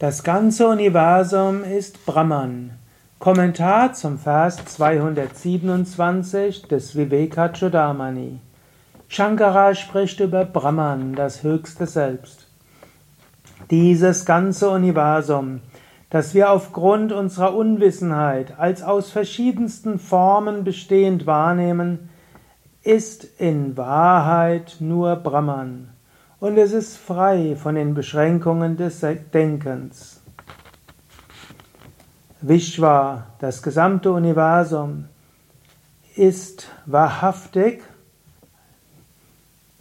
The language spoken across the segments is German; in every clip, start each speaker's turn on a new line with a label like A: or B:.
A: Das ganze Universum ist Brahman. Kommentar zum Vers 227 des Vivekachudamani. Shankara spricht über Brahman, das höchste Selbst. Dieses ganze Universum, das wir aufgrund unserer Unwissenheit als aus verschiedensten Formen bestehend wahrnehmen, ist in Wahrheit nur Brahman und es ist frei von den Beschränkungen des Denkens. Vishwa, das gesamte Universum, ist wahrhaftig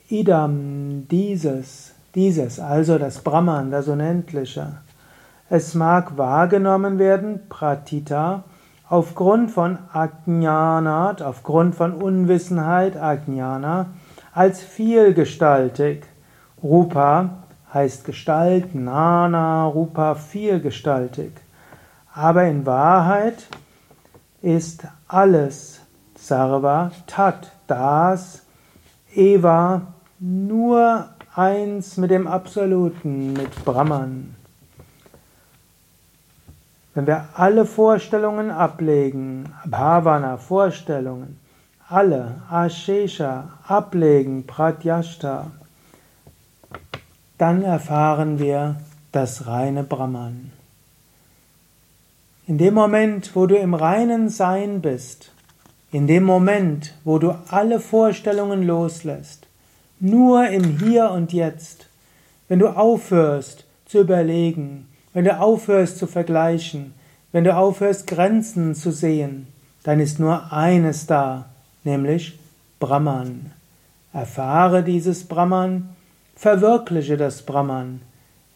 A: Idam, dieses, dieses, also das Brahman, das Unendliche. Es mag wahrgenommen werden, Pratita, aufgrund von Ajnanat, aufgrund von Unwissenheit, Ajnana, als vielgestaltig. Rupa heißt Gestalt, Nana, Rupa vielgestaltig. Aber in Wahrheit ist alles Sarva Tat, das, Eva, nur eins mit dem Absoluten, mit Brahman. Wenn wir alle Vorstellungen ablegen, Bhavana, Vorstellungen, alle, Ashesha, ablegen, Pratyashta, dann erfahren wir das reine Brahman. In dem Moment, wo du im reinen Sein bist, in dem Moment, wo du alle Vorstellungen loslässt, nur im Hier und Jetzt, wenn du aufhörst zu überlegen, wenn du aufhörst zu vergleichen, wenn du aufhörst Grenzen zu sehen, dann ist nur eines da, nämlich Brahman. Erfahre dieses Brahman, verwirkliche das Brahman,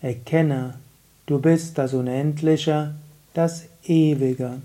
A: erkenne, du bist das Unendliche, das Ewige.